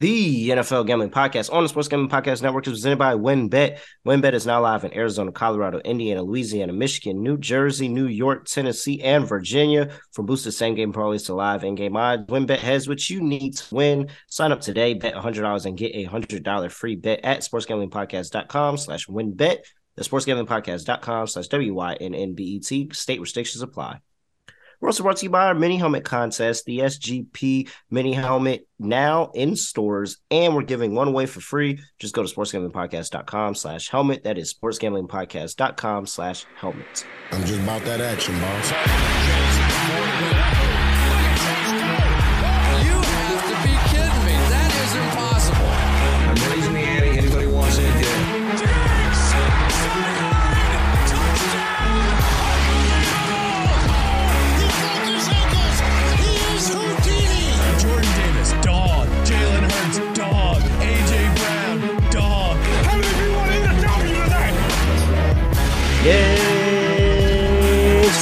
The NFL Gambling Podcast on the Sports Gambling Podcast Network is presented by WynnBET. WynnBET is now live in Arizona, Colorado, Indiana, Louisiana, Michigan, New Jersey, New York, Tennessee, and Virginia. From boosted same game parlays to live in game odds, WynnBET has what you need to win. Sign up today, bet $100 and get a $100 free bet at sportsgamblingpodcast.com slash wynnbet. The sportsgamblingpodcast.com slash W-Y-N-N-B-E-T. State restrictions apply. We're also brought to you by our mini helmet contest, the SGP mini helmet now in stores, and we're giving one away for free. Just go to sportsgamblingpodcast.com slash helmet. That is sportsgamblingpodcast.com slash helmet. I'm just about that action, boss.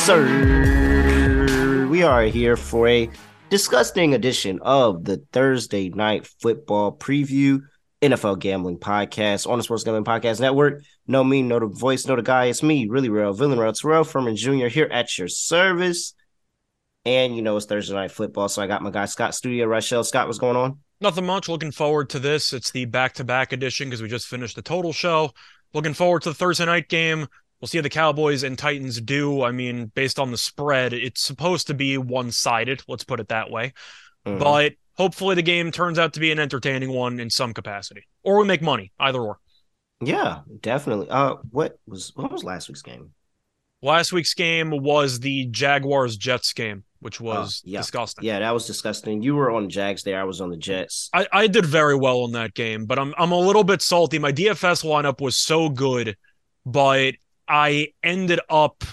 Sir. We are here for a disgusting edition of the Thursday night football preview NFL gambling podcast on the Sports Gambling Podcast Network. Know me, know the voice, know the guy. It's me, really real, villain real, Terrell Furman Jr. here at your service. And you know it's Thursday night football, so I got my guy Scott Studio Rochelle. Scott, what's going on? Nothing much. Looking forward to this. It's the back to back edition because we just finished the total show. Looking forward to the Thursday night game. We'll see how the Cowboys and Titans do. I mean, based on the spread, it's supposed to be one sided. Let's put it that way. Mhm. But hopefully the game turns out to be an entertaining one in some capacity, or we make money, either or. yeah, definitely. Uh, what was what was last week's game? Last week's game was the Jaguars Jets game, which was yeah. disgusting. Yeah, that was disgusting. You were on Jags there. I was on the Jets. I, I did very well in that game, but I'm I'm a little bit salty. My DFS lineup was so good, but I ended up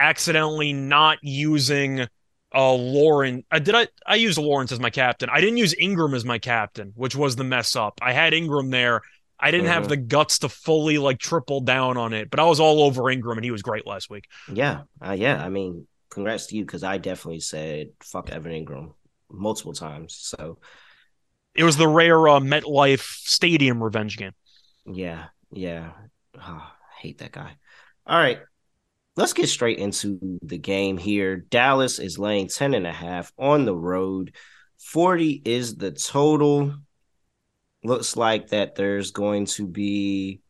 accidentally not using uh Lauren. I did I I used Lawrence as my captain. I didn't use Engram as my captain, which was the mess up. I had Engram there. I didn't have Mhm. the guts to fully like triple down on it, but I was all over Engram and he was great last week. Yeah, uh, yeah. I mean, congrats to you because I definitely said fuck Evan Engram multiple times. So It was the rare uh, MetLife Stadium revenge game. yeah, yeah. Ah, I hate that guy. All right, let's get straight into the game here. Dallas is laying 10 and a half on the road. 40 is the total. Looks like that there's going to be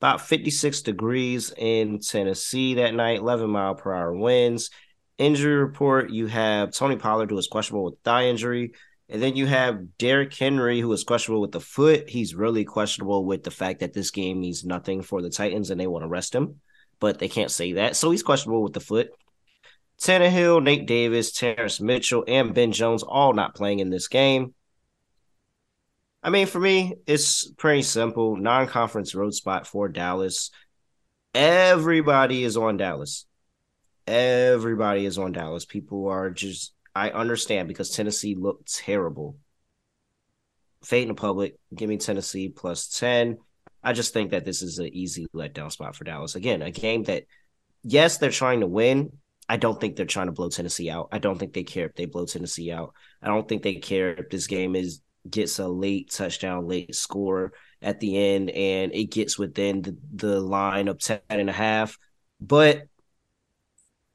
about 56 degrees in Tennessee that night, 11 mile per hour winds. Injury report you have Tony Pollard, who is questionable with thigh injury. And then you have Derrick Henry, who is questionable with the foot. He's really questionable with the fact that this game means nothing for the Titans and they want to rest him, but they can't say that. So he's questionable with the foot. Tannehill, Nate Davis, Terrance Mitchell, and Ben Jones all not playing in this game. I mean, for me, it's pretty simple. Non conference road spot for Dallas. Everybody is on Dallas. Everybody is on Dallas. People are just, I understand because Tennessee looked terrible. Fade in the public, give me Tennessee plus 10. I just think that this is an easy letdown spot for Dallas. Again, a game that, yes, they're trying to win. I don't think they're trying to blow Tennessee out. I don't think they care if they blow Tennessee out. I don't think they care if this game is gets a late touchdown, late score at the end, and it gets within the, the line of 10 and a half. But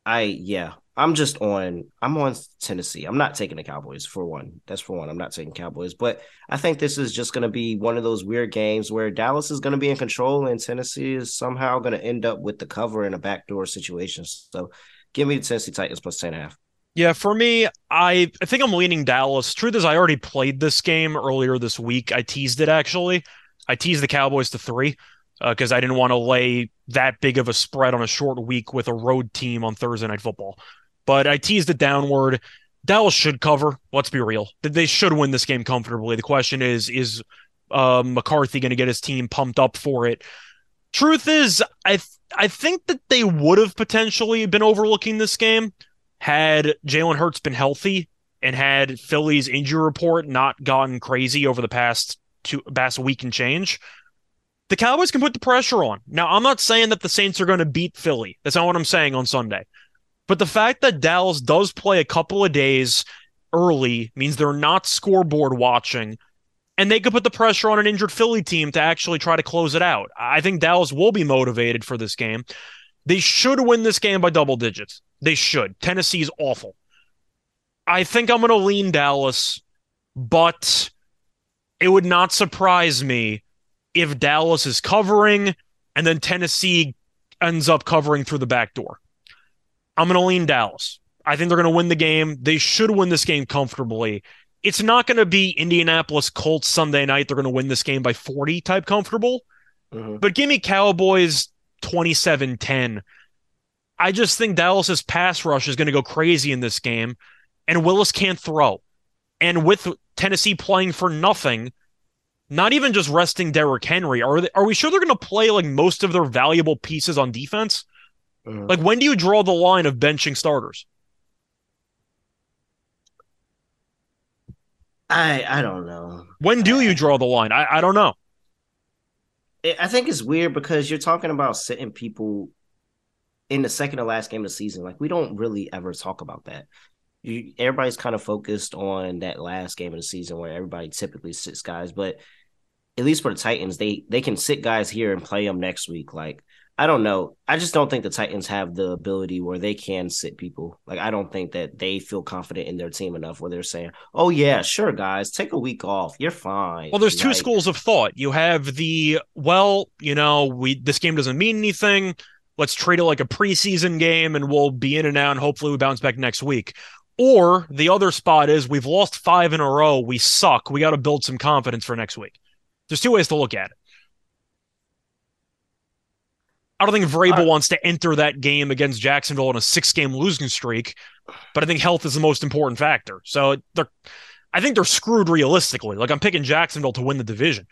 I, yeah, I'm just on, I'm on Tennessee. I'm not taking the Cowboys for one. That's for one. I'm not taking Cowboys. But I think this is just going to be one of those weird games where Dallas is going to be in control and Tennessee is somehow going to end up with the cover in a backdoor situation. So give me the Tennessee Titans plus 10 and a half. Yeah, for me, I I think I'm leaning Dallas. Truth is, I already played this game earlier this week. I teased it actually. I teased the Cowboys to three uh, because I didn't want to lay that big of a spread on a short week with a road team on Thursday Night Football. But I teased it downward. Dallas should cover. Let's be real. They should win this game comfortably. The question is, is uh, McCarthy going to get his team pumped up for it? Truth is, I th- I think that they would have potentially been overlooking this game had Jalen Hurts been healthy and had Philly's injury report not gotten crazy over the past two past week and change. The Cowboys can put the pressure on. Now, I'm not saying that the Saints are going to beat Philly. That's not what I'm saying on Sunday. But the fact that Dallas does play a couple of days early means they're not scoreboard watching. and they could put the pressure on an injured Philly team to actually try to close it out. I think Dallas will be motivated for this game. They should win this game by double digits. They should. Tennessee's awful. I think I'm going to lean Dallas, but it would not surprise me if Dallas is covering and then Tennessee ends up covering through the back door. I'm going to lean Dallas. I think they're going to win the game. They should win this game comfortably. It's not going to be Indianapolis Colts Sunday night. They're going to win this game by 40 type comfortable. Mm-hmm. But give me Cowboys 27 10. I just think Dallas's pass rush is going to go crazy in this game, and Willis can't throw. And with Tennessee playing for nothing, not even just resting Derrick Henry, are they, are we sure they're going to play like most of their valuable pieces on defense? Mhm. Like when do you draw the line of benching starters? I I don't know. When do you draw the line? I, I don't know. I- I think it's weird because you're talking about sitting people in the second to last game of the season. Like we don't really ever talk about that. You, everybody's kind of focused on that last game of the season where everybody typically sits guys, but at least for the Titans, they they can sit guys here and play them next week. Like I don't know, I just don't think the Titans have the ability where they can sit people. Like I don't think that they feel confident in their team enough where they're saying, "Oh yeah, sure, guys, take a week off, you're fine." Well, there's two schools of thought. You have the well, you know, we this game doesn't mean anything. Let's treat it like a preseason game, and we'll be in and out, and hopefully we bounce back next week. Or the other spot is we've lost five in a row. We suck. We got to build some confidence for next week. There's two ways to look at it. I don't think Vrabel wants to enter that game against Jacksonville on a six-game losing streak, but I think health is the most important factor. So they're, I think they're screwed realistically. Like I'm picking Jacksonville to win the division,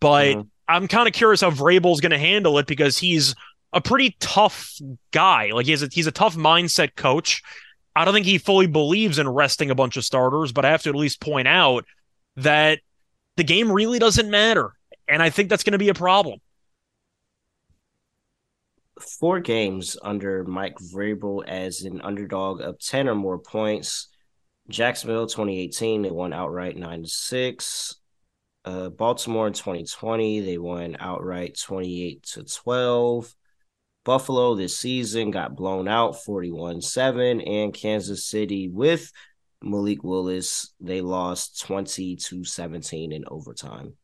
but Mhm. I'm kind of curious how Vrabel's going to handle it because he's a pretty tough guy. Like he's a, he's a tough mindset coach. I don't think he fully believes in resting a bunch of starters, but I have to at least point out that the game really doesn't matter, and I think that's going to be a problem. Four games under Mike Vrabel as an underdog of 10 or more points. Jacksonville 2018, they won outright 9 to 6. Uh, Baltimore in 2020, they won outright 28 to 12. Buffalo this season got blown out 41 7. And Kansas City with Malik Willis, they lost 20 to 17 in overtime.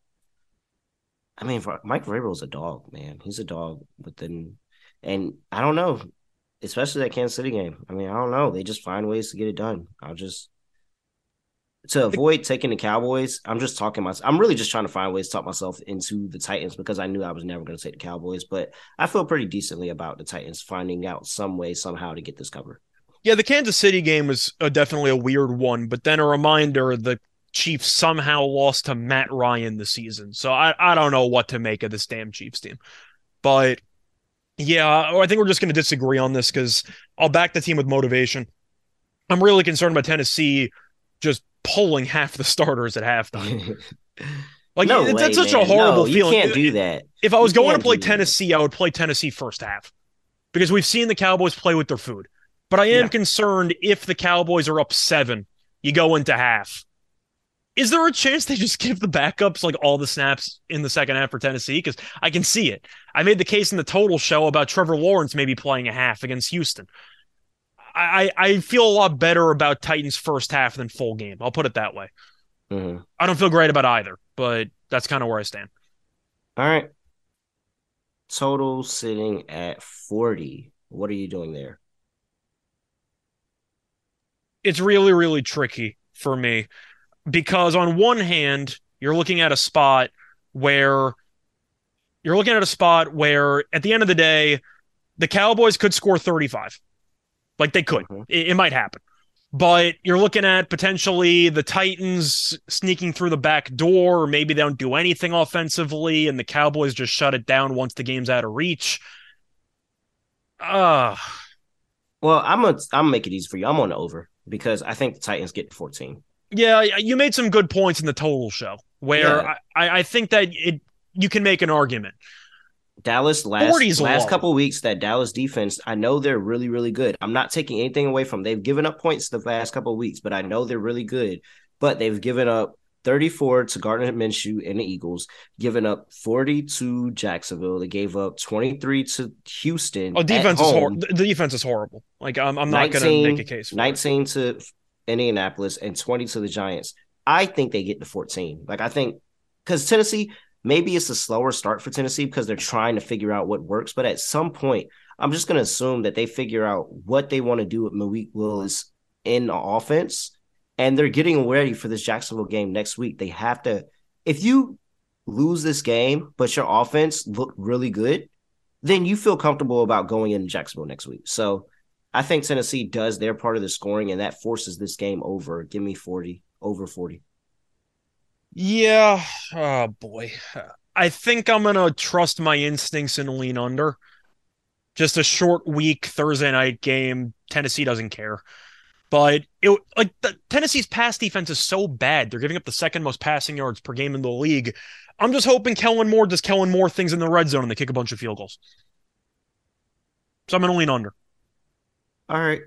I mean, Mike Vrabel's a dog, man. He's a dog within and I don't know, especially that Kansas City game. I mean, I don't know. They just find ways to get it done. I'll just to avoid taking the Cowboys. I'm just talking myself. I'm really just trying to find ways to talk myself into the Titans because I knew I was never going to take the Cowboys. But I feel pretty decently about the Titans finding out some way somehow to get this cover. Yeah, the Kansas City game was uh, definitely a weird one, but then a reminder the Chiefs somehow lost to Matt Ryan this season. So I, I don't know what to make of this damn Chiefs team. But yeah, I think we're just going to disagree on this because I'll back the team with motivation. I'm really concerned about Tennessee just pulling half the starters at halftime. Like no it's, way, it's such man. a horrible no, feeling. You can't do that. If I was You going to play do that. Tennessee, I would play Tennessee first half because we've seen the Cowboys play with their food. But I am Yeah. concerned if the Cowboys are up seven, you go into half. Is there a chance they just give the backups like all the snaps in the second half for Tennessee? Because I can see it. I made the case in the total show about Trevor Lawrence maybe playing a half against Houston. I, I feel a lot better about Titans first half than full game. I'll put it that way. Mhm. I don't feel great about either, but that's kind of where I stand. All right. Total sitting at 40. What are you doing there? it's really really tricky for me because on one hand you're looking at a spot where you're looking at a spot where at the end of the day the cowboys could score 35 like they could Mhm. it, it might happen but you're looking at potentially the titans sneaking through the back door or maybe they don't do anything offensively and the cowboys just shut it down once the game's out of reach uh Well, I'm gonna I'm gonna make it easy for you. I'm on the over because I think the Titans get 14. Yeah, you made some good points in the total show where Yeah. I, I think that it you can make an argument. Dallas last last couple weeks that Dallas defense, I know they're really really good. I'm not taking anything away from. They've given up points the last couple weeks, but I know they're really good. But they've given up 34 to Gardner Minshew and the Eagles, giving up 40 to Jacksonville. They gave up 23 to Houston. Oh, defense is horrible. The defense is horrible. Like I'm, I'm not going to make a case. For it. 19 to Indianapolis and 20 to the Giants. I think they get to 14. Like I think because Tennessee, maybe it's a slower start for Tennessee because they're trying to figure out what works. But at some point, I'm just gonna assume that they figure out what they want to do with Malik Willis in the offense. And they're getting ready for this Jacksonville game next week. They have to if you lose this game, but your offense looked really good, then you feel comfortable about going into Jacksonville next week. So I think Tennessee does their part of the scoring, and that forces this game over. Give me 40, over 40. Yeah. Oh boy. I think I'm gonna trust my instincts and lean under. Just a short week Thursday night game. Tennessee doesn't care. But it like the, Tennessee's pass defense is so bad. They're giving up the second most passing yards per game in the league. I'm just hoping Kellen Moore does Kellen Moore things in the red zone and they kick a bunch of field goals. So I'm gonna lean under. All right.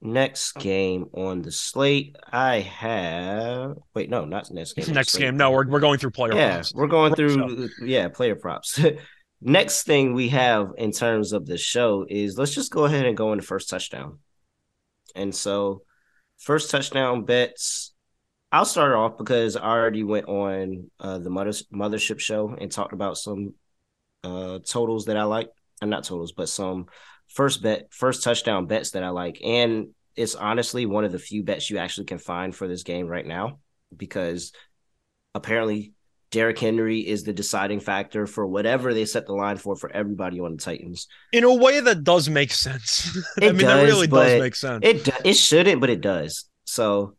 Next game on the slate, I have. Wait, no, not next game. Next game. No, we're, we're going through player yeah, props. we're going through yeah player props. Next thing we have in terms of the show is let's just go ahead and go into first touchdown. And so, first touchdown bets. I'll start off because I already went on uh, the mother, mothership show and talked about some uh, totals that I like. And not totals, but some first bet, first touchdown bets that I like. And it's honestly one of the few bets you actually can find for this game right now because apparently Derrick Henry is the deciding factor for whatever they set the line for for everybody on the Titans. In a way that does make sense. I It mean, that does, really does make sense. It do- it shouldn't, but it does. So,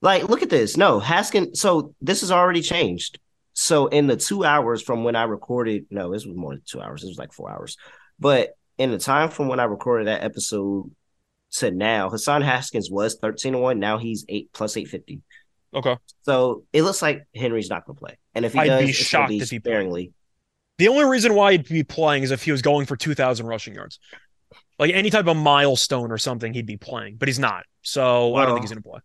like, look at this. No, Haskin. So this has already changed. So in the two hours from when I recorded, no, this was more than two hours. It was like four hours. But in the time from when I recorded that episode to now, Hassan Haskins was thirteen to one. Now he's eight plus eight fifty. okay. So it looks like Henry's not going to play. And if he I'd does, be shocked be if he sparingly. The only reason why he'd be playing is if he was going for 2,000 rushing yards. Like any type of milestone or something, he'd be playing, but he's not. So I don't think he's going to play.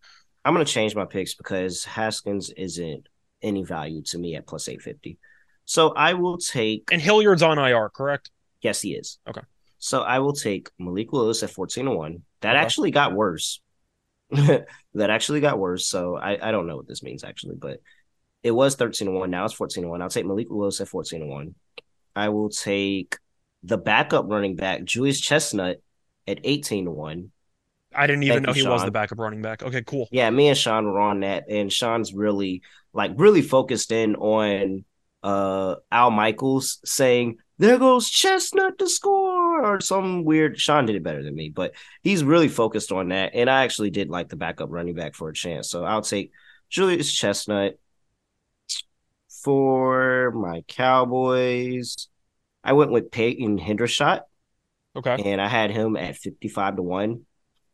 I'm going to change my picks because Haskins isn't any value to me at plus 850. So I will take, And Hilliard's on IR, correct? yes, he is. Okay. So I will take Malik Willis at 14 to 1. That Okay. actually got worse. that actually got worse. So I, I don't know what this means actually, but it was 13 to 1. Now it's 14 to 1. I'll take Malik Willis at 14 to 1. I will take the backup running back, Julius Chestnut, at 18 to 1. I didn't even Thank know he was the backup running back. Okay, cool. Yeah, me and Sean were on that, and Sean's really like really focused in on uh Al Michaels saying, There goes Chestnut to score or some weird Sean did it better than me, but he's really focused on that. And I actually did like the backup running back for a chance. So I'll take Julius Chestnut for my Cowboys. I went with Peyton Hendershot Okay. and I had him at 55 to 1.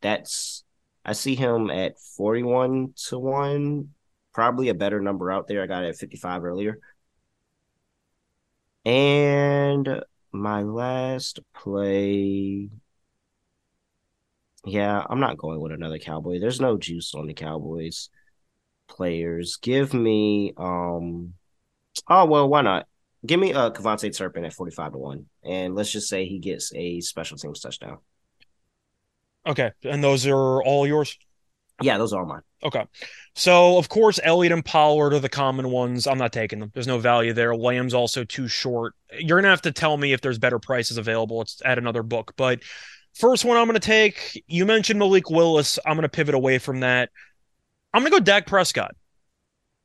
That's I see him at 41 to 1. Probably a better number out there. I got it at 55 earlier. And my last play Yeah, I'm not going with another Cowboy. There's no juice on the Cowboys players. Give me um Oh, well, why not? Give me uh KaVontae Turpin at 45 to 1. And let's just say he gets a special teams touchdown. Okay. And those are all yours? Yeah, those are mine. Okay. So, of course, Elliott and Pollard are the common ones. I'm not taking them. There's no value there. Lamb's also too short. You're going to have to tell me if there's better prices available. It's at another book. But first one I'm going to take, you mentioned Malik Willis. I'm going to pivot away from that. I'm going to go Dak Prescott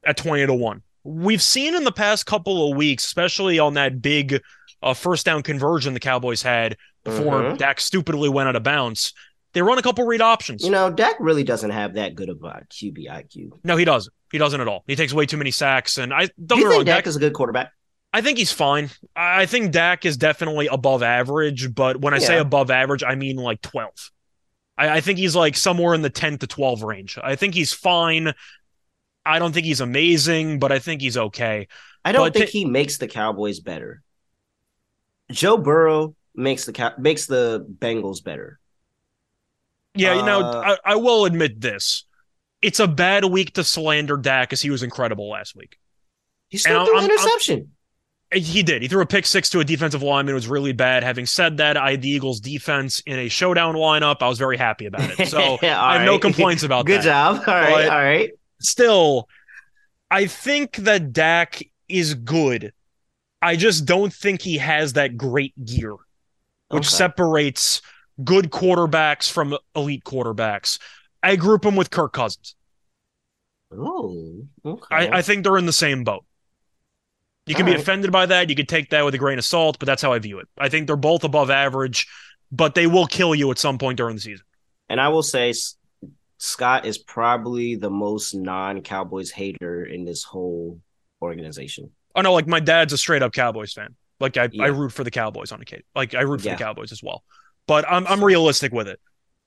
at 20 to 1. We've seen in the past couple of weeks, especially on that big uh, first down conversion the Cowboys had before Mhm. Dak stupidly went out of bounds. They run a couple read options. You know, Dak really doesn't have that good of a QB IQ. No, he doesn't. He doesn't at all. He takes way too many sacks, and I Do don't you get wrong. think Dak Dak, is a good quarterback? I think he's fine. I think Dak is definitely above average, but when I say above average, I mean like twelve. I, I think he's like somewhere in the ten to twelve range. I think he's fine. I don't think he's amazing, but I think he's okay. I don't But think thi- he makes the Cowboys better. Joe Burrow makes the Cow- makes the Bengals better. Yeah, you know, Uh, I, I will admit this. it's a bad week to slander Dak because he was incredible last week. He still And threw I'm- an I'm- interception. He did. He threw a pick six to a defensive lineman. It was really bad. Having said that, I had the Eagles defense in a showdown lineup. I was very happy about it. So Yeah, I have all no complaints about Good that. Good job. All right, But- all right. Still, I think that Dak is good. I just don't think he has that great gear, which Okay. separates good quarterbacks from elite quarterbacks. I group them with Kirk Cousins. Ooh, okay. I, I think they're in the same boat. You can be Alright. offended by that. You could take that with a grain of salt, but that's how I view it. I think they're both above average, but they will kill you at some point during the season. and I will say Scott is probably the most non-Cowboys hater in this whole organization. Oh no, like my dad's a straight up Cowboys fan. Like I, Yeah. I root for the Cowboys on occasion. Like I root for Yeah. the Cowboys as well. But I'm I'm realistic with it.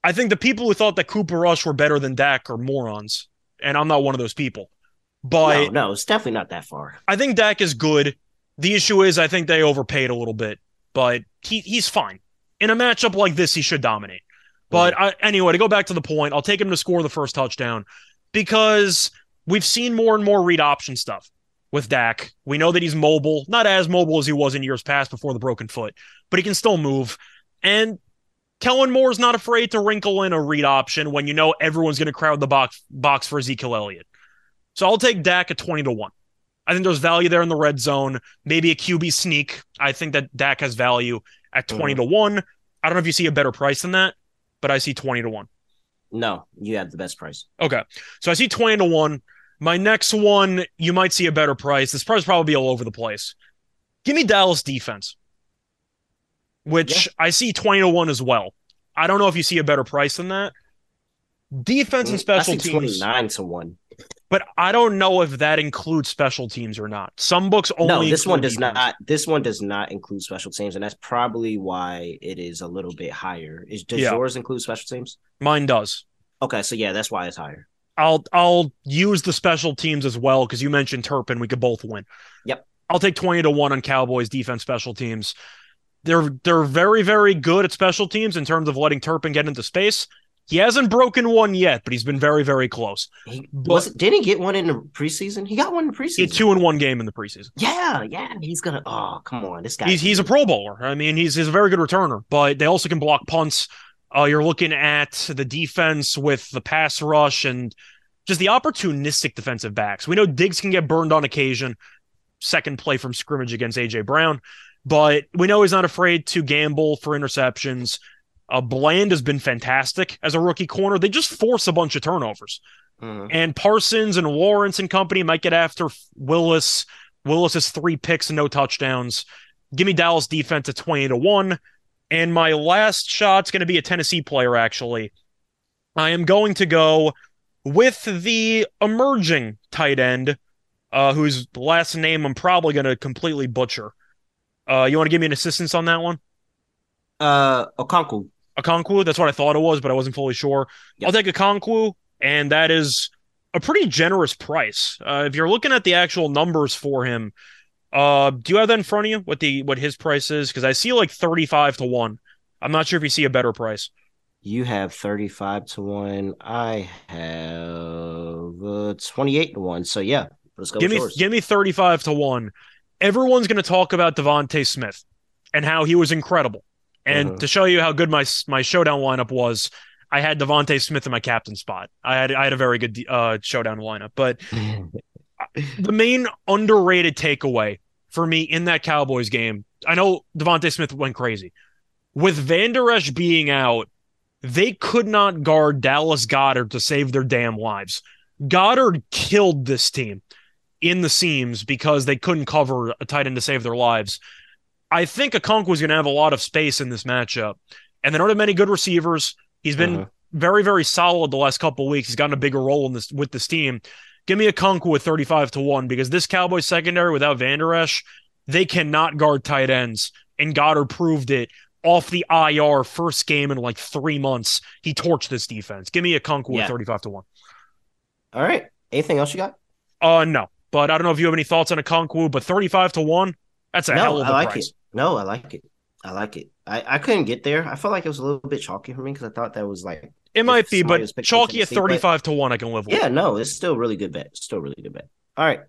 I think the people who thought that Cooper Rush were better than Dak are morons, and I'm not one of those people. But no, no, it's definitely not that far. I think Dak is good. The issue is I think they overpaid a little bit, but he he's fine. In a matchup like this, he should dominate. But mm-hmm. I, anyway, to go back to the point, I'll take him to score the first touchdown because we've seen more and more read option stuff with Dak. We know that he's mobile, not as mobile as he was in years past before the broken foot, but he can still move. And Kellen Moore's not afraid to wrinkle in a read option when you know everyone's going to crowd the box box for Ezekiel Elliott. So I'll take Dak at 20 to 1. I think there's value there in the red zone. Maybe a QB sneak. I think that Dak has value at 20 mm-hmm. to 1. I don't know if you see a better price than that, but I see 20 to 1. No, you have the best price. Okay. So I see 20 to 1. My next one, you might see a better price. This price probably be all over the place. Give me Dallas defense, which I see 20 to 1 as well. I don't know if you see a better price than that. Defense and mm, I special see teams, twenty-nine to one. but I don't know if that includes special teams or not. Some books only no, this one does defense. not. This one does not include special teams, and that's probably why it is a little bit higher. Is does Yeah. yours include special teams? Mine does. Okay, so yeah, that's why it's higher. I'll I'll use the special teams as well because you mentioned Turpin. We could both win. Yep. I'll take twenty to one on Cowboys defense special teams. They're they're very very good at special teams in terms of letting Turpin get into space. He hasn't broken one yet, but he's been very very close. He was did he get one in the preseason? He got one in the preseason. Two in one game in the preseason. Yeah, yeah, he's gonna. Oh, come on, this guy. He's he's a Pro Bowler. I mean, he's he's a very good returner, but they also can block punts. Uh, you're looking at the defense with the pass rush and just the opportunistic defensive backs. We know Diggs can get burned on occasion. Second play from scrimmage against AJ Brown, but we know he's not afraid to gamble for interceptions. Uh, Bland has been fantastic as a rookie corner. They just force a bunch of turnovers. Mhm. And Parsons and Lawrence and company might get after Willis. Willis has three picks and no touchdowns. Give me Dallas defense at 20 to 1. And my last shot's going to be a Tennessee player, actually. I am going to go with the emerging tight end, uh, whose last name I'm probably going to completely butcher. Uh, you want to give me an assistance on that one? Uh, Okonkwo. Okonkwo. That's what I thought it was, but I wasn't fully sure. Yep. I'll take Okonkwo, and that is a pretty generous price. Uh, if you're looking at the actual numbers for him, uh, do you have that in front of you? What the what his price is? Because I see like 35 to one. I'm not sure if you see a better price. You have thirty-five to one. I have uh, twenty-eight to one. So yeah, let's go give me yours. give me 35 to 1 everyone's going to talk about devonta smith and how he was incredible. And Mhm. to show you how good my my showdown lineup was i had devonta smith in my captain spot. I had i had a very good uh showdown lineup. But the main underrated takeaway for me in that cowboys game i know devonta smith went crazy. With vander esch being out they could not guard dallas goedert to save their damn lives. Goedert killed this team in the seams because they couldn't cover a tight end to save their lives. I think Okonkwo was going to have a lot of space in this matchup, and they don't have many good receivers. He's been Mhm. very, very solid the last couple of weeks. He's gotten a bigger role in this with this team. Give me a Okonkwo with 35 to 1 because this Cowboys secondary without Vander Esch, they cannot guard tight ends. And Goedert proved it off the IR first game in like three months. He torched this defense. Give me a with Yeah. 35 to 1. All right. Anything else you got? Uh, no. But I don't know if you have any thoughts on a Konkwu, but 35 to 1, that's a hell no, of I a like price. it. No, I like it. I like it. I, I couldn't get there. I felt like it was a little bit chalky for me because I thought that was like It might be, but chalky at 35 to 1, I can live with. Yeah, no, it's still a really good bet. Still a really good bet. All right.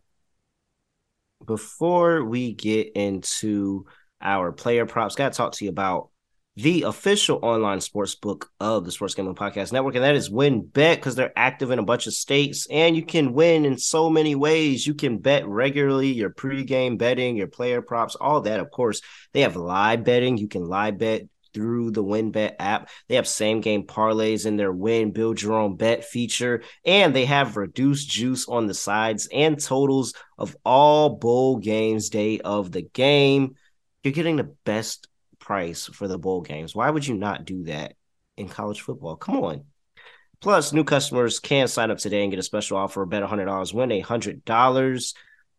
Before we get into our player props, got to talk to you about the official online sports book of the Sports Gambling Podcast Network, and that is WynnBET because they're active in a bunch of states, and you can win in so many ways. You can bet regularly, your pregame betting, your player props, all that. Of course, they have live betting. You can live bet through the WynnBET app. They have same game parlays in their win, build your own bet feature, and they have reduced juice on the sides and totals of all bowl games day of the game. You're getting the best price for the bowl games. Why would you not do that in college football? Come on. Plus, new customers can sign up today and get a special offer, bet $100, win $100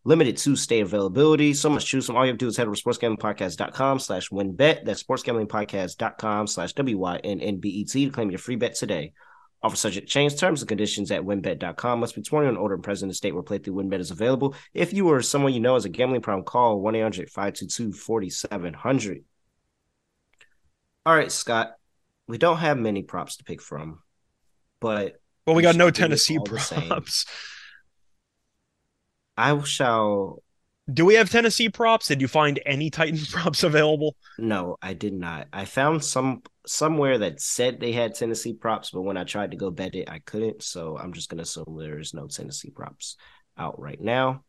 limited to state availability. So much choose from. All you have to do is head over to sportsgamblingpodcast.com slash wynnbet. That's sportsgamblingpodcast.com slash W-Y-N-N-B-E-T to claim your free bet today. Offer subject change terms and conditions at wynnbet.com. Must be 21 and older and present in the state where playthrough WynnBET is available. If you or someone you know has a gambling problem, call 1-800-522-4700. All right, Scott. We don't have many props to pick from, but well, we got no should do it Tennessee all the same. props. I shall Do we have Tennessee props? Did you find any Titans props available? No, I did not. I found some somewhere that said they had Tennessee props, but when I tried to go bet it, I couldn't. So I'm just gonna assume there is no Tennessee props out right now.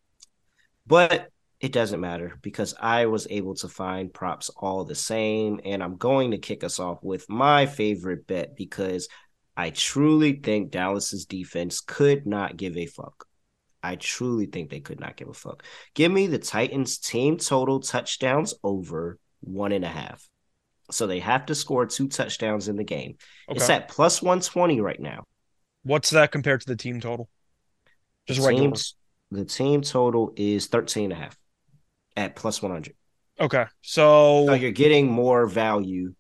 But it doesn't matter because I was able to find props all the same. And I'm going to kick us off with my favorite bet because I truly think Dallas's defense could not give a fuck. I truly think they could not give a fuck. Give me the Titans team total touchdowns over one and a half. So they have to score two touchdowns in the game. It's at plus 120 right now. What's that compared to the team total? Just team's- the team total is 13 and a half at plus 100. Okay. So, So you're getting more value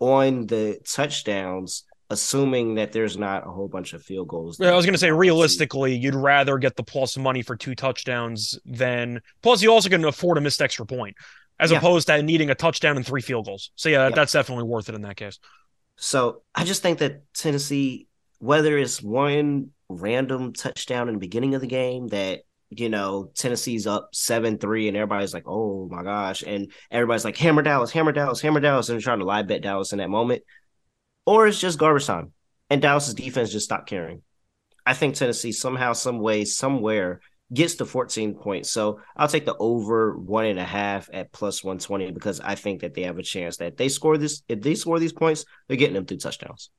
on the touchdowns, assuming that there's not a whole bunch of field goals. Yeah, I was going to say, realistically, you'd rather get the plus money for two touchdowns than. Plus, you also can afford a missed extra point as Yeah. opposed to needing a touchdown and three field goals. So, yeah, Yeah. that's definitely worth it in that case. So I just think that Tennessee, whether it's one random touchdown in the beginning of the game that you know Tennessee's up seven three and everybody's like, oh my gosh, and everybody's like, hammer Dallas, hammer Dallas, hammer Dallas, and trying to live bet Dallas in that moment, or it's just garbage time and Dallas's defense just stopped caring. I think Tennessee somehow, some way, somewhere gets to 14 points. So I'll take the over one and a half at plus 120 because I think that they have a chance that they score this. If they score these points, they're getting them through touchdowns.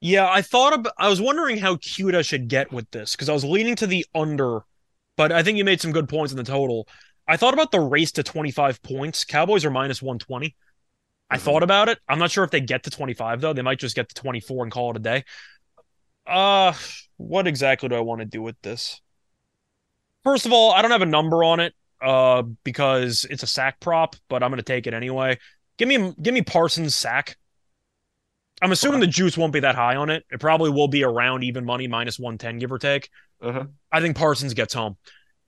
Yeah, I thought about, I was wondering how cute I should get with this because I was leaning to the under, but I think you made some good points in the total. I thought about the race to 25 points. Cowboys are minus 120. I Mhm. thought about it. I'm not sure if they get to 25 though. They might just get to 24 and call it a day. Uh, what exactly do I want to do with this? First of all, I don't have a number on it uh because it's a sack prop, but I'm going to take it anyway. Give me give me Parsons sack. I'm assuming the juice won't be that high on it. It probably will be around even money, minus 110, give or take. Uh-huh. I think Parsons gets home.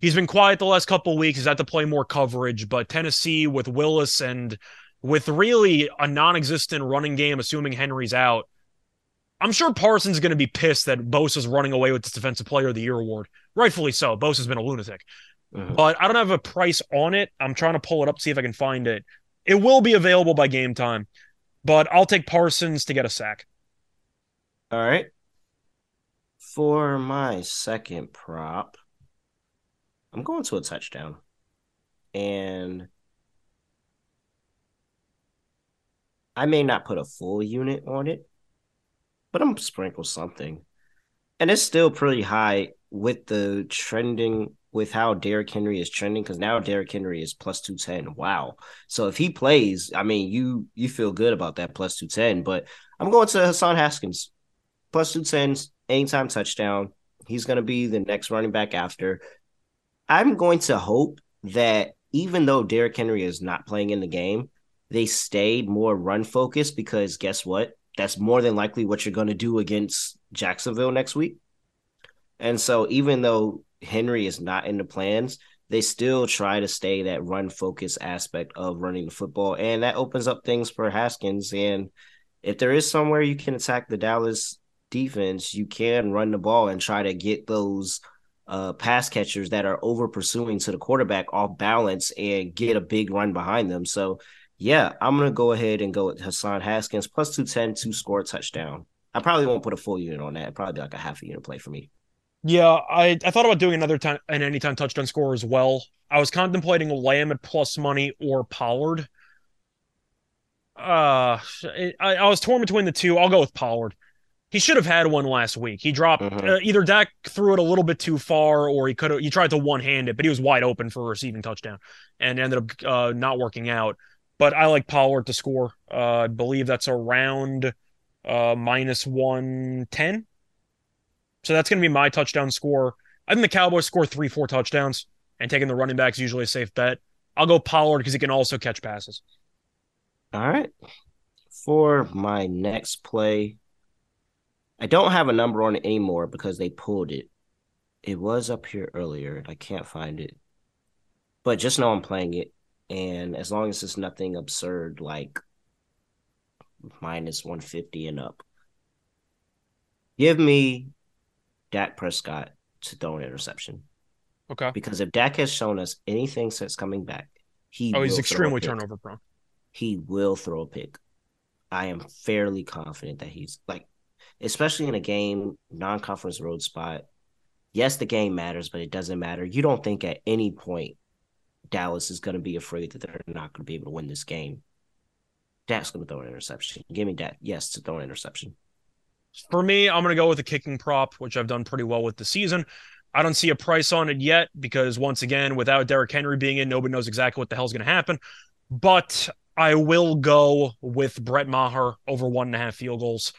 He's been quiet the last couple of weeks. He's had to play more coverage, but Tennessee with Willis and with really a non existent running game, assuming Henry's out, I'm sure Parsons is going to be pissed that Bosa's running away with this Defensive Player of the Year award. Rightfully so. Bosa's been a lunatic. Mhm. But I don't have a price on it. I'm trying to pull it up, see if I can find it. It will be available by game time, but I'll take Parsons to get a sack. All right. For my second prop, I'm going to a touchdown. And I may not put a full unit on it, but I'm sprinkle something. And it's still pretty high with the trending with how Derrick Henry is trending because now Derrick Henry is plus 210. Wow. So if he plays, I mean, you you feel good about that plus 210, but I'm going to Hassan Haskins plus 210 anytime touchdown. He's going to be the next running back after. I'm going to hope that even though Derrick Henry is not playing in the game, they stayed more run focused because guess what? That's more than likely what you're going to do against Jacksonville next week. And so even though Henry is not in the plans, they still try to stay that run focus aspect of running the football. And that opens up things for Haskins. And if there is somewhere you can attack the Dallas defense, you can run the ball and try to get those uh, pass catchers that are over pursuing to the quarterback off balance and get a big run behind them. So, yeah, I'm going to go ahead and go with Hassan Haskins plus 210 to score touchdown. I probably won't put a full unit on that. Probably like a half a unit play for me. Yeah, I, I thought about doing another time an anytime touchdown score as well. I was contemplating Lamb at plus money or Pollard. Uh, I, I was torn between the two. I'll go with Pollard. He should have had one last week. He dropped Mhm. uh, either Dak threw it a little bit too far, or he could have. He tried to one hand it, but he was wide open for a receiving touchdown, and ended up uh, not working out. But I like Pollard to score. Uh, I believe that's around uh, minus one ten. So that's going to be my touchdown score. I think the Cowboys score three, four touchdowns, and taking the running back is usually a safe bet. I'll go Pollard because he can also catch passes. All right. For my next play, I don't have a number on it anymore because they pulled it. It was up here earlier. I can't find it. But just know I'm playing it. And as long as it's nothing absurd like minus 150 and up, give me Dak Prescott to throw an interception. Okay. Because if Dak has shown us anything since coming back, he Oh, he's extremely turnover prone. he will throw a pick. I am fairly confident that he's like, especially in a game, non conference road spot. Yes, the game matters, but it doesn't matter. You don't think at any point Dallas is going to be afraid that they're not going to be able to win this game. Dak's going to throw an interception. Give me that. Yes, to throw an interception. For me, I'm going to go with a kicking prop, which I've done pretty well with the season. I don't see a price on it yet because, once again, without Derrick Henry being in, nobody knows exactly what the hell's going to happen. But I will go with Brett Maher over one and a half field goals.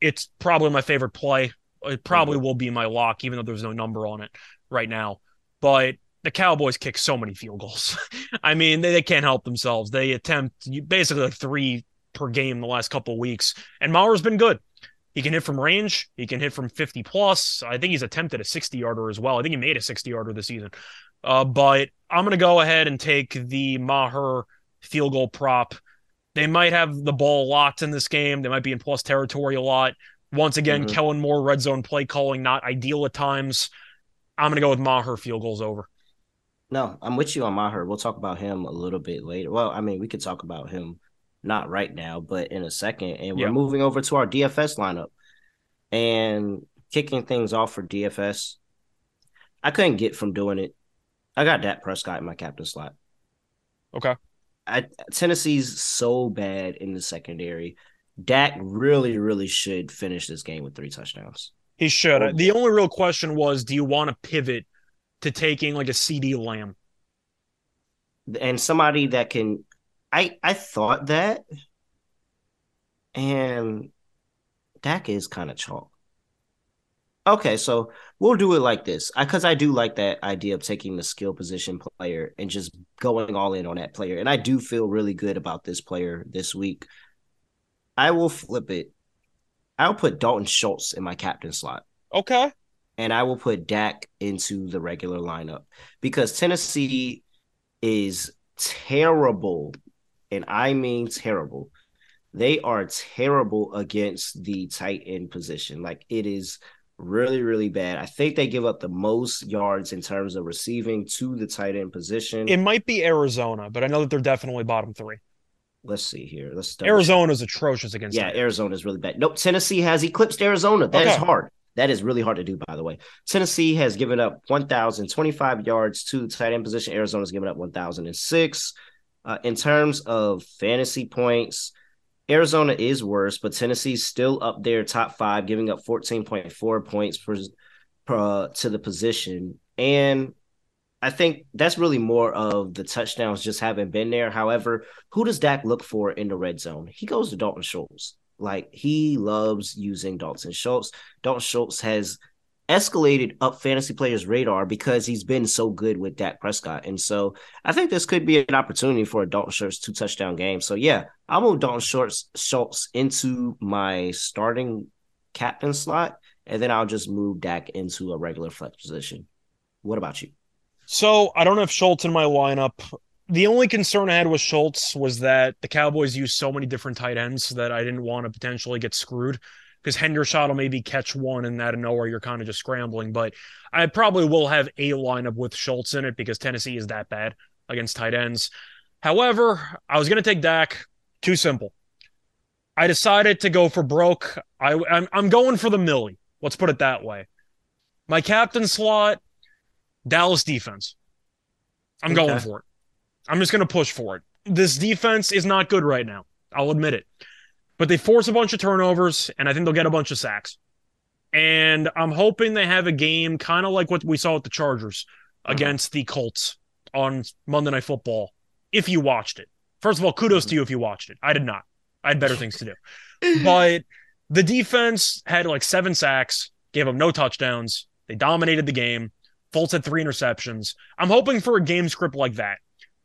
It's probably my favorite play. It probably will be my lock, even though there's no number on it right now. But the Cowboys kick so many field goals. I mean, they, they can't help themselves. They attempt basically like three per game the last couple of weeks, and Maher's been good. He can hit from range. He can hit from 50 plus. I think he's attempted a 60 yarder as well. I think he made a 60 yarder this season. Uh, but I'm going to go ahead and take the Maher field goal prop. They might have the ball locked in this game. They might be in plus territory a lot. Once again, Mhm. Kellen Moore, red zone play calling, not ideal at times. I'm going to go with Maher field goals over. No, I'm with you on Maher. We'll talk about him a little bit later. Well, I mean, we could talk about him not right now, but in a second. And we're Yeah. moving over to our DFS lineup and kicking things off for DFS. I couldn't get from doing it. I got Dak Prescott in my captain slot. Okay. I, Tennessee's so bad in the secondary. Dak really, really should finish this game with three touchdowns. He should. Oh, the only real question was do you want to pivot to taking like a CeeDee Lamb? and somebody that can I I thought that and Dak is kind of chalk. Okay, so we'll do it like this. I cuz I do like that idea of taking the skill position player and just going all in on that player. And I do feel really good about this player this week. I will flip it. I'll put Dalton Schultz in my captain slot Okay. and I will put Dak into the regular lineup because Tennessee is terrible, and I mean terrible. They are terrible against the tight end position. Like it is really, really bad. I think they give up the most yards in terms of receiving to the tight end position. It might be Arizona, but I know that they're definitely bottom three. Let's see here. Let's check. Arizona's atrocious against Yeah, is really bad. Nope, Tennessee has eclipsed Arizona. That is Okay. hard. That is really hard to do, by the way. Tennessee has given up 1,025 yards to the tight end position. Arizona's given up 1,006. Uh, in terms of fantasy points, Arizona is worse, but Tennessee's still up there, top five, giving up 14.4 points per, per, to the position. And I think that's really more of the touchdowns just haven't been there. However, who does Dak look for in the red zone? He goes to Dalton Schultz. Like he loves using Dalton Schultz. Dalton Schultz has escalated up fantasy players' radar because he's been so good with Dak Prescott. And so I think this could be an opportunity for a Dalton Schultz two touchdown game. So yeah, I'll move Dalton Schultz Schultz into my starting captain slot, and then I'll just move Dak into a regular flex position. What about you? So I don't have Schultz in my lineup. The only concern I had with Schultz was that the Cowboys use so many different tight ends that I didn't want to potentially get screwed because Hendershot will maybe catch one and out of nowhere you're kind of just scrambling. But I probably will have a lineup with Schultz in it because Tennessee is that bad against tight ends. However, I was going to take Dak. Too simple. I decided to go for broke. I, I'm, I'm going for the Millie. Let's put it that way. My captain slot, Dallas defense. I'm Okay. going for it. I'm just going to push for it. This defense is not good right now. I'll admit it. But they force a bunch of turnovers, and I think they'll get a bunch of sacks. And I'm hoping they have a game kind of like what we saw with the Chargers uh-huh. against the Colts on Monday Night Football. If you watched it, first of all, kudos mm-hmm. to you if you watched it. I did not. I had better things to do. But the defense had like seven sacks, gave them no touchdowns. They dominated the game. Fultz had three interceptions. I'm hoping for a game script like that,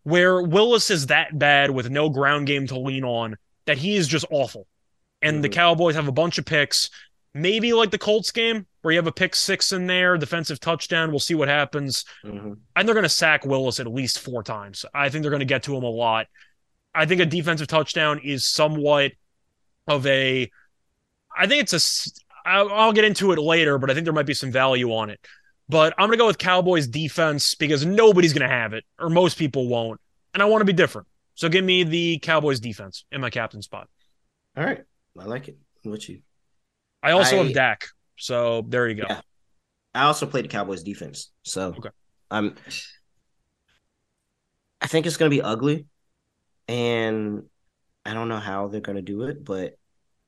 where Willis is that bad with no ground game to lean on that he is just awful. And the Mhm. Cowboys have a bunch of picks. Maybe like the Colts game, where you have a pick six in there, defensive touchdown. We'll see what happens. Mhm. And they're going to sack Willis at least four times. I think they're going to get to him a lot. I think a defensive touchdown is somewhat of a. I think it's a. I'll get into it later, but I think there might be some value on it. But I'm going to go with Cowboys defense because nobody's going to have it, or most people won't. And I want to be different. So give me the Cowboys defense in my captain spot. All right. I like it. What you? I also I- have Dak. So there you go. Yeah. I also played the Cowboys defense. So Okay. I'm I think it's gonna be ugly. And I don't know how they're gonna do it, but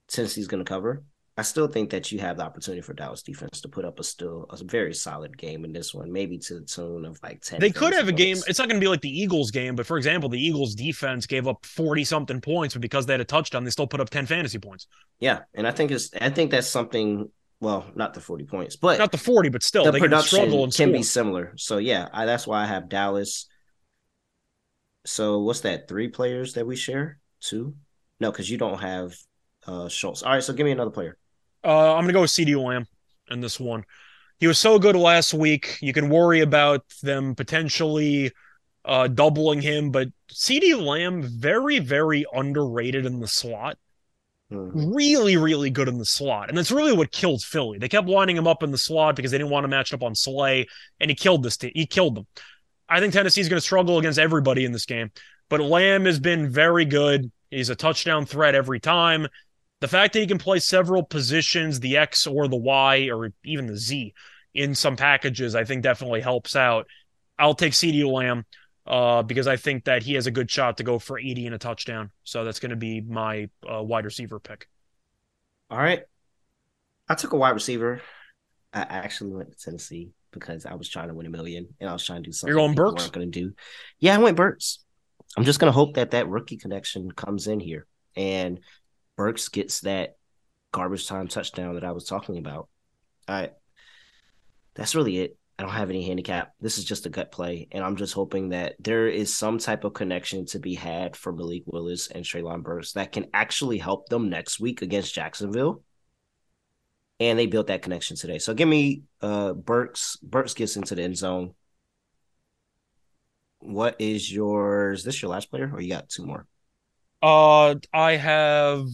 since he's gonna cover, I still think that you have the opportunity for Dallas defense to put up a still a very solid game in this one, maybe to the tune of like 10. They could have a game. It's not going to be like the Eagles game, but for example, the Eagles defense gave up 40 something points, but because they had a touchdown, they still put up 10 fantasy points. Yeah, and I think it's I think that's something well, not the 40 points, but Not the 40, but still, the they can production struggle and can be similar. So yeah, I, that's why I have Dallas. So what's that? Three players that we share? Two? No, because you don't have uh Schultz. All right, so give me another player. Uh, I'm going to go with CeeDee Lamb in this one. He was so good last week. You can worry about them potentially uh, doubling him, but CeeDee Lamb, very, very underrated in the slot. Mhm. really, really good in the slot. And that's really what killed Philly. They kept lining him up in the slot because they didn't want to match up on Slay, and he killed this team. He killed them. I think Tennessee's going to struggle against everybody in this game, but Lamb has been very good. He's a touchdown threat every time. The fact that he can play several positions, the X or the Y or even the Z in some packages, I think definitely helps out. I'll take CeeDee Lamb uh, because I think that he has a good shot to go for 80 and a touchdown. So that's going to be my uh, wide receiver pick. All right. I took a wide receiver. I actually went to Tennessee because I was trying to win a million and I was trying to do something. You're going Burks? weren't going to do. Yeah, I went Burks. I'm just going to hope that that rookie connection comes in here and Burks gets that garbage time touchdown that I was talking about. All right. That's really it. I don't have any handicap. This is just a gut play, and I'm just hoping that there is some type of connection to be had for Malik Willis and Treylon Burks that can actually help them next week against Jacksonville. And they built that connection today. So give me uh Burks. Burks gets into the end zone. What is yours? Is this your last player, or you got two more? Uh, I have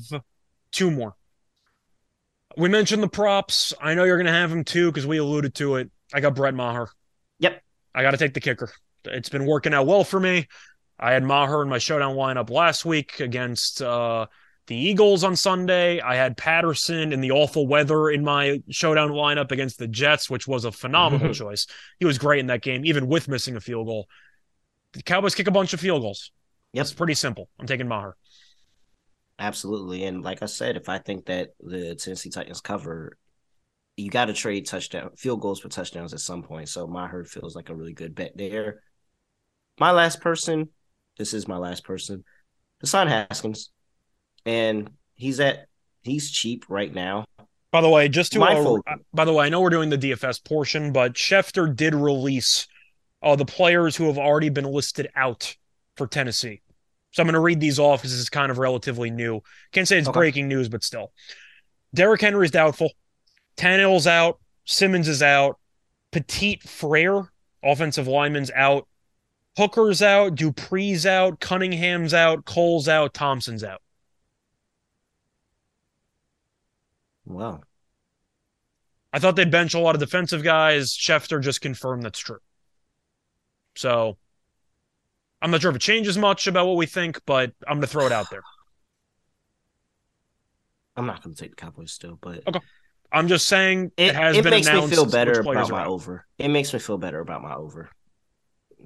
two more. We mentioned the props. I know you're going to have them too because we alluded to it. I got Brett Maher. Yep. I got to take the kicker. It's been working out well for me. I had Maher in my showdown lineup last week against uh, the Eagles on Sunday. I had Patterson in the awful weather in my showdown lineup against the Jets, which was a phenomenal choice. He was great in that game, even with missing a field goal. The Cowboys kick a bunch of field goals. Yep. It's pretty simple. I'm taking Maher. Absolutely. And like I said, if I think that the Tennessee Titans cover, you got to trade touchdown field goals for touchdowns at some point. So my herd feels like a really good bet there. My last person, this is my last person, Hassan Haskins, and he's at he's cheap right now. By the way, just to uh, by the way, I know we're doing the DFS portion, but Schefter did release uh, the players who have already been listed out for Tennessee. So I'm going to read these off because this is kind of relatively new. Can't say it's Okay. breaking news, but still. Derrick Henry's doubtful. Tannehill's out. Simmons is out. Petit Frere, offensive lineman's out. Hooker's out. Dupree's out. Cunningham's out. Cole's out. Thompson's out. Wow. I thought they'd bench a lot of defensive guys. Schefter just confirmed that's true. So I'm not sure if it changes much about what we think, but I'm going to throw it out there. I'm not going to take the Cowboys still, but Okay. I'm just saying it, it, has it been makes me feel better about my over. It makes me feel better about my over.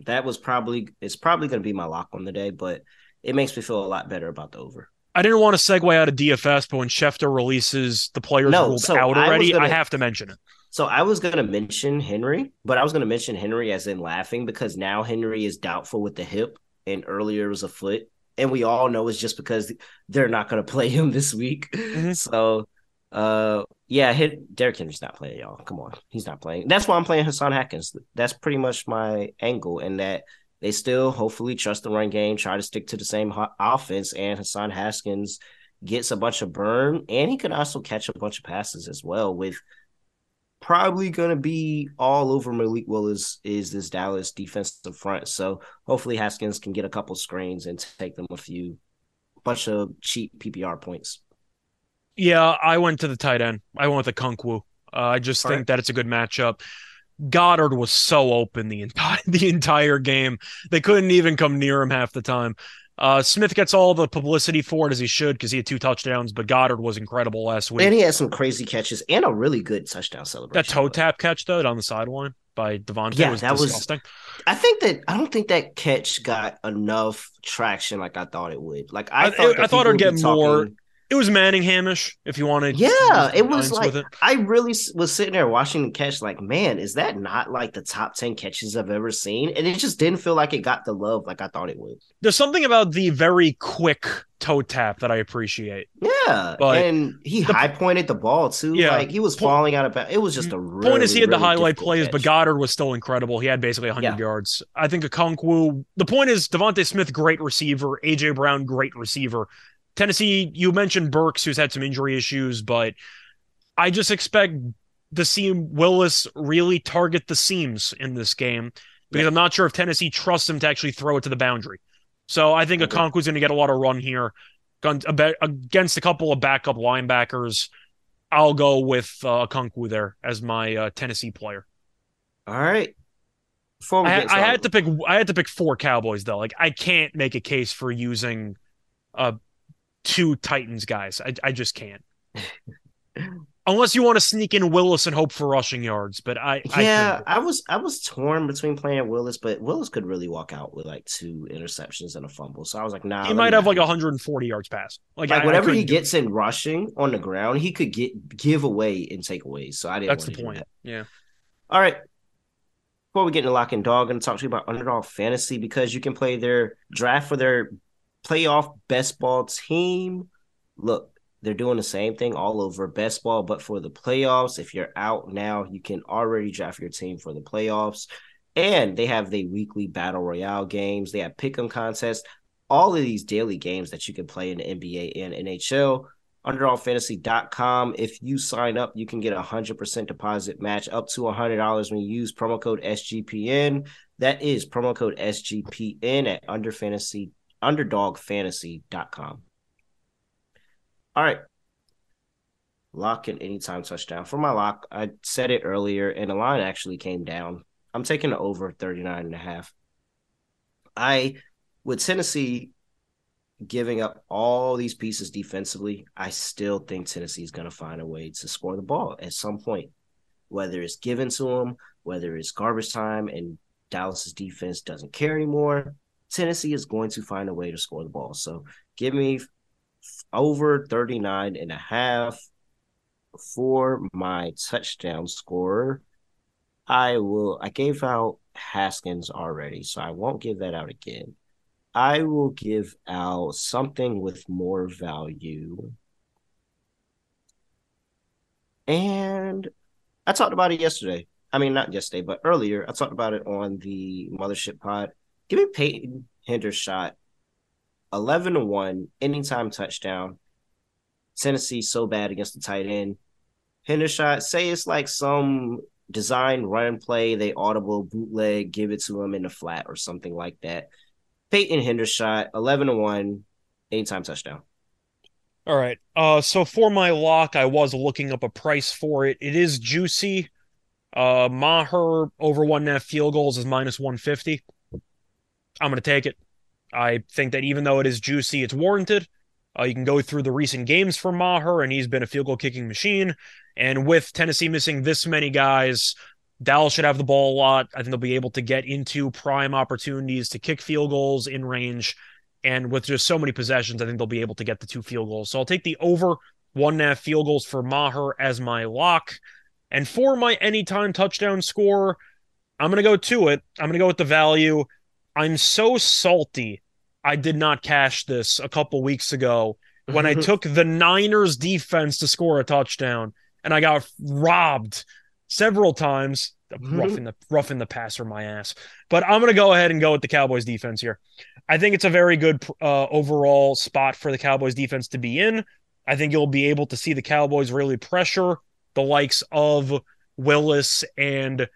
That was probably it's probably going to be my lock on the day, but it makes me feel a lot better about the over. I didn't want to segue out of DFS, but when Schefter releases the players No, ruled so out already, I, gonna- have to mention it. So I was going to mention Henry, but I was going to mention Henry as in laughing because now Henry is doubtful with the hip, and earlier it was a foot, and we all know it's just because they're not going to play him this week. Mhm. So, uh, yeah, hit Derrick Henry's not playing, y'all. Come on, he's not playing. That's why I'm playing Hassan Haskins. That's pretty much my angle, and that they still hopefully trust the run game, try to stick to the same ho- offense, and Hassan Haskins gets a bunch of burn, and he could also catch a bunch of passes as well with probably going to be all over Malik Willis is this Dallas defensive front. So hopefully Haskins can get a couple screens and take them a few bunch of cheap PPR points. Yeah, I went to the tight end. I went with Okonkwo. Uh, I just All think right. that it's a good matchup. Goedert was so open the entire the entire game. They couldn't even come near him half the time. Uh, Smith gets all the publicity for it as he should because he had two touchdowns, but Goedert was incredible last week. And he had some crazy catches and a really good touchdown celebration. that toe tap catch though on the sideline by DeVonta Yeah, was that was- I think that I don't think that catch got enough traction like I thought it would. Like I I- thought, I thought it'd get more- talking- It was Manninghamish, if you wanted. Yeah, it was like it. I really was sitting there watching the catch, like, man, is that not like the top ten catches I've ever seen? And it just didn't feel like it got the love like I thought it would. There's something about the very quick toe tap that I appreciate. Yeah, But and he the- high pointed the ball too. Yeah. like he was Po- falling out of bounds. It was just mm, a really, Point is, he had the highlight plays, but. Goedert was still incredible. He had basically 100 Yeah. yards. I think Okonkwo. The point is, DeVonta Smith, great receiver. AJ Brown, great receiver. Tennessee, you mentioned Burks, who's had some injury issues, but I just expect to see Willis really target the seams in this game because I'm not sure if Tennessee trusts him to actually throw it to the boundary. So I think Okay. Okonkwo's going to get a lot of run here against a couple of backup linebackers. I'll go with uh, Okonkwo there as my uh, Tennessee player. all right. Before I, I had to pick. I had to pick four Cowboys though. Like I can't make a case for using uh two Titans guys. I I just can't. Unless you want to sneak in Willis and hope for rushing yards, but I I Yeah, couldn't. I, was I was torn between playing Willis, but Willis could really walk out with like two interceptions and a fumble. So I was like, nah. he might have not like 140 yards pass. Like, like I- I whatever he do it. gets in rushing on the ground, he could get give away and take away. So I didn't. That's want the to point. that. Yeah. All right. Before we get into lock and dog, I'm going to talk to you about Underdog Fantasy because you can play their draft for their playoff best ball team. Look, they're doing the same thing all over best ball, but for the playoffs. If you're out now, you can already draft your team for the playoffs. And they have the weekly battle royale games. They have pick'em contests. All of these daily games that you can play in the NBA and NHL underdogfantasy.com. If you sign up, you can get a 100% deposit match up to $100 when you use promo code SGPN. That is promo code SGPN at under fantasy, underdogfantasy.com. All right. Lock and anytime touchdown. For my lock, I said it earlier, and the line actually came down. I'm taking over 39 and a half. I, with Tennessee giving up all these pieces defensively, I still think Tennessee is going to find a way to score the ball at some point, whether it's given to them, whether it's garbage time and Dallas's defense doesn't care anymore. Tennessee is going to find a way to score the ball. So give me over 39 and a half for my touchdown scorer. I will, I gave out Haskins already, so I won't give that out again. I will give out something with more value. And I talked about it yesterday. I mean, not yesterday, but earlier. I talked about it on the Mothership Pod. Give me Peyton Hendershot, 11 to 1, anytime touchdown. Tennessee so bad against the tight end. Hendershot, say it's like some design run play, they audible bootleg, give it to him in the flat or something like that. Peyton Hendershot, 11 to 1, anytime touchdown. All right. Uh, so for my lock, I was looking up a price for it. It is juicy. Uh, Maher over one and a half field goals is minus 150. I'm going to take it. I think that even though it is juicy, it's warranted. Uh, you can go through the recent games for Maher, and he's been a field goal kicking machine. And with Tennessee missing this many guys, Dallas should have the ball a lot. I think they'll be able to get into prime opportunities to kick field goals in range. And with just so many possessions, I think they'll be able to get the two field goals. So I'll take the over one and a half field goals for Maher as my lock. And for my anytime touchdown score, I'm going to go to it. I'm going to go with the value. I'm so salty. I did not cash this a couple weeks ago when I took the Niners defense to score a touchdown and I got robbed several times. Roughing the roughing the passer my ass. But I'm gonna go ahead and go with the Cowboys defense here. I think it's a very good uh, overall spot for the Cowboys defense to be in. I think you'll be able to see the Cowboys really pressure the likes of Willis and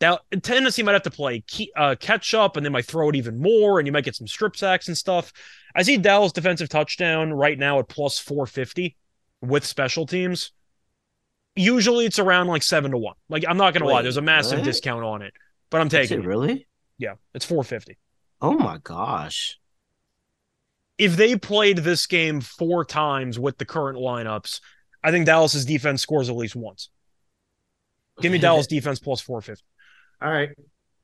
that Tennessee might have to play key, uh, catch up and they might throw it even more and you might get some strip sacks and stuff. I see Dallas defensive touchdown right now at plus 450 with special teams. Usually it's around like seven to one. Like I'm not gonna lie, there's a massive what? discount on it, but I'm taking it it. really? Yeah, it's 450. Oh my gosh. If they played this game four times with the current lineups, I think Dallas's defense scores at least once. Give me Dallas defense plus 450. All right.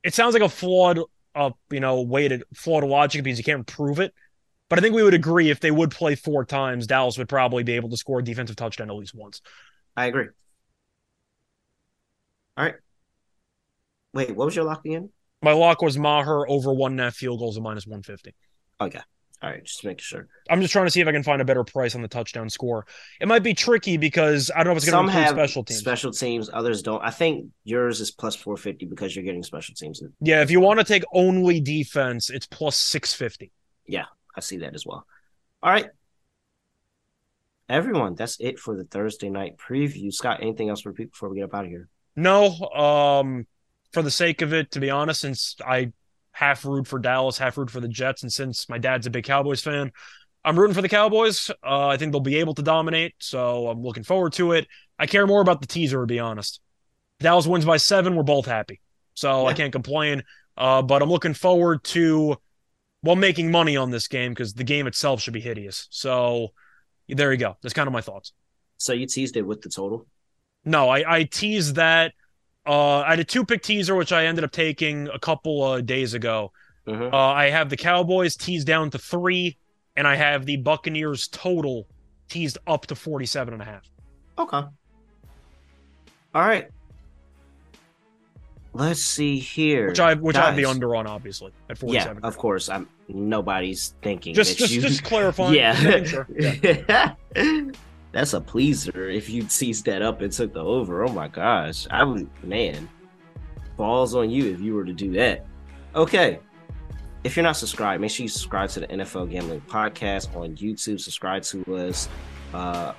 It sounds like a flawed, uh, you know, way to flawed logic because you can't prove it. But I think we would agree if they would play four times, Dallas would probably be able to score a defensive touchdown at least once. I agree. All right. Wait, what was your lock again? My lock was Maher over one net field goals at minus 150. Okay. All right, just making sure. I'm just trying to see if I can find a better price on the touchdown score. It might be tricky because I don't know if it's going to include special teams. special teams, others don't. I think yours is plus 450 because you're getting special teams. yeah, if you want to take only defense, it's plus 650. Yeah, I see that as well. All right. Everyone, that's it for the Thursday night preview. Scott, anything else for people before we get up out of here? No, um, for the sake of it, to be honest, since I half root for Dallas, half root for the Jets, and since my dad's a big Cowboys fan, I'm rooting for the Cowboys. Uh, I think they'll be able to dominate, so I'm looking forward to it. I care more about the teaser, to be honest. Dallas wins by seven, we're both happy, so I can't complain. Uh, but I'm looking forward to well making money on this game because the game itself should be hideous. So there you go. That's kind of my thoughts. So you teased it with the total. No, I, I teased that. Uh, I had a two pick teaser, which I ended up taking a couple of days ago. Mhm. Uh, I have the Cowboys teased down to three, and I have the Buccaneers total teased up to 47 and a half. Okay. All right. Let's see here. Which I which I have be under on, obviously, at 47. Yeah, of course. I'm nobody's thinking just just you just clarifying. yeah. just making sure. Yeah. That's a pleaser if you seized that up and took the over. Oh my gosh. I would man. Balls on you if you were to do that. Okay. If you're not subscribed, make sure you subscribe to the NFL Gambling Podcast on YouTube. Subscribe to us uh,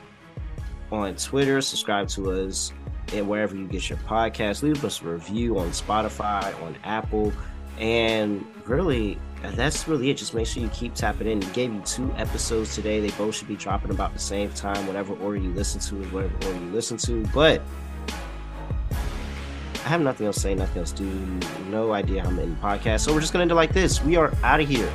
on Twitter. Subscribe to us and wherever you get your podcast. Leave us a review on Spotify, on Apple, and really, that's really it. Just make sure you keep tapping in. We gave you two episodes today. They both should be dropping about the same time, whatever order you listen to, is whatever order you listen to. But I have nothing else to say, nothing else to do. No idea how I'm in podcast. So we're just gonna end it like this. We are out of here.